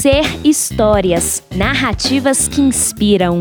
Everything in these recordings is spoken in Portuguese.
Ser Histórias, narrativas que inspiram.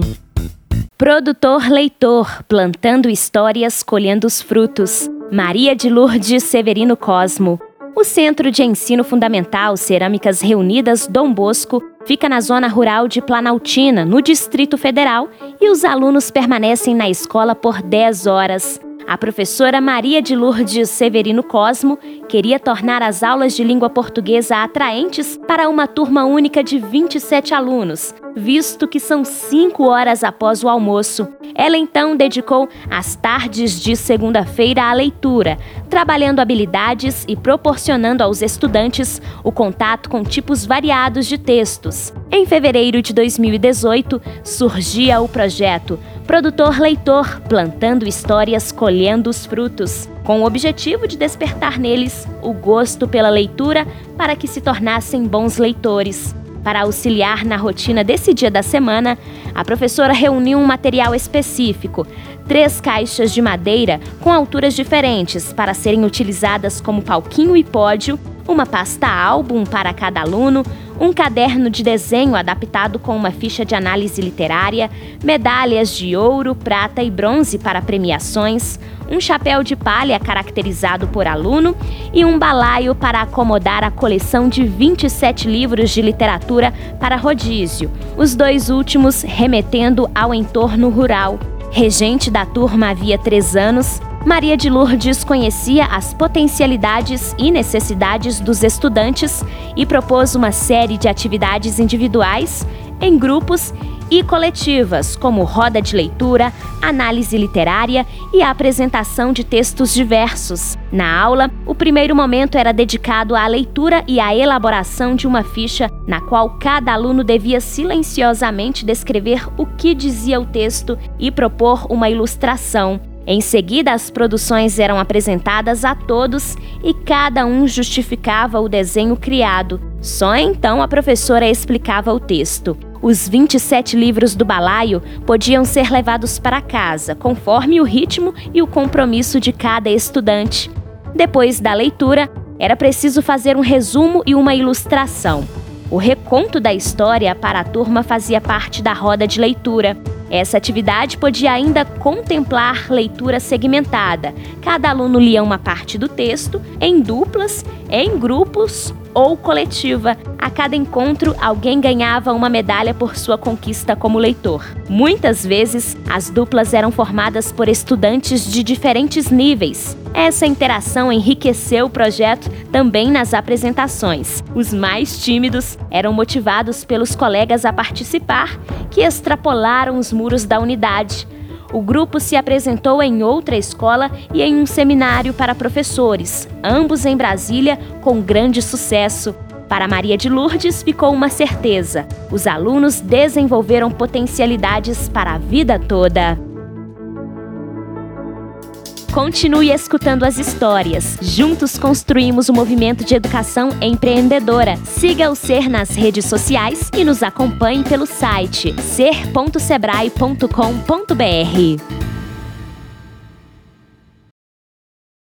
Produtor leitor, plantando histórias, colhendo os frutos. Maria de Lourdes Severino Cosmo. O Centro de Ensino Fundamental Cerâmicas Reunidas Dom Bosco fica na zona rural de Planaltina, no Distrito Federal, e os alunos permanecem na escola por 10 horas. A professora Maria de Lourdes Severino Cosmo queria tornar as aulas de língua portuguesa atraentes para uma turma única de 27 alunos, visto que são cinco horas após o almoço. Ela então dedicou as tardes de segunda-feira à leitura, trabalhando habilidades e proporcionando aos estudantes o contato com tipos variados de textos. Em fevereiro de 2018, surgia o projeto Produtor Leitor, plantando histórias, colhendo os frutos, com o objetivo de despertar neles o gosto pela leitura para que se tornassem bons leitores. Para auxiliar na rotina desse dia da semana, a professora reuniu um material específico, três caixas de madeira com alturas diferentes para serem utilizadas como palquinho e pódio, uma pasta álbum para cada aluno, um caderno de desenho adaptado com uma ficha de análise literária, medalhas de ouro, prata e bronze para premiações, um chapéu de palha caracterizado por aluno e um balaio para acomodar a coleção de 27 livros de literatura para rodízio, os dois últimos remetendo ao entorno rural. Regente da turma havia três anos, Maria de Lourdes conhecia as potencialidades e necessidades dos estudantes e propôs uma série de atividades individuais, em grupos e coletivas, como roda de leitura, análise literária e apresentação de textos diversos. Na aula, o primeiro momento era dedicado à leitura e à elaboração de uma ficha na qual cada aluno devia silenciosamente descrever o que dizia o texto e propor uma ilustração. Em seguida, as produções eram apresentadas a todos e cada um justificava o desenho criado. Só então a professora explicava o texto. Os 27 livros do balaio podiam ser levados para casa, conforme o ritmo e o compromisso de cada estudante. Depois da leitura, era preciso fazer um resumo e uma ilustração. O reconto da história para a turma fazia parte da roda de leitura. Essa atividade podia ainda contemplar leitura segmentada. Cada aluno lia uma parte do texto em duplas, em grupos ou coletiva. A cada encontro, alguém ganhava uma medalha por sua conquista como leitor. Muitas vezes, as duplas eram formadas por estudantes de diferentes níveis. Essa interação enriqueceu o projeto também nas apresentações. Os mais tímidos eram motivados pelos colegas a participar, que extrapolaram os muros da unidade. O grupo se apresentou em outra escola e em um seminário para professores, ambos em Brasília, com grande sucesso. Para Maria de Lourdes ficou uma certeza: os alunos desenvolveram potencialidades para a vida toda. Continue escutando as histórias. Juntos construímos o um movimento de educação empreendedora. Siga o Ser nas redes sociais e nos acompanhe pelo site ser.sebrae.com.br.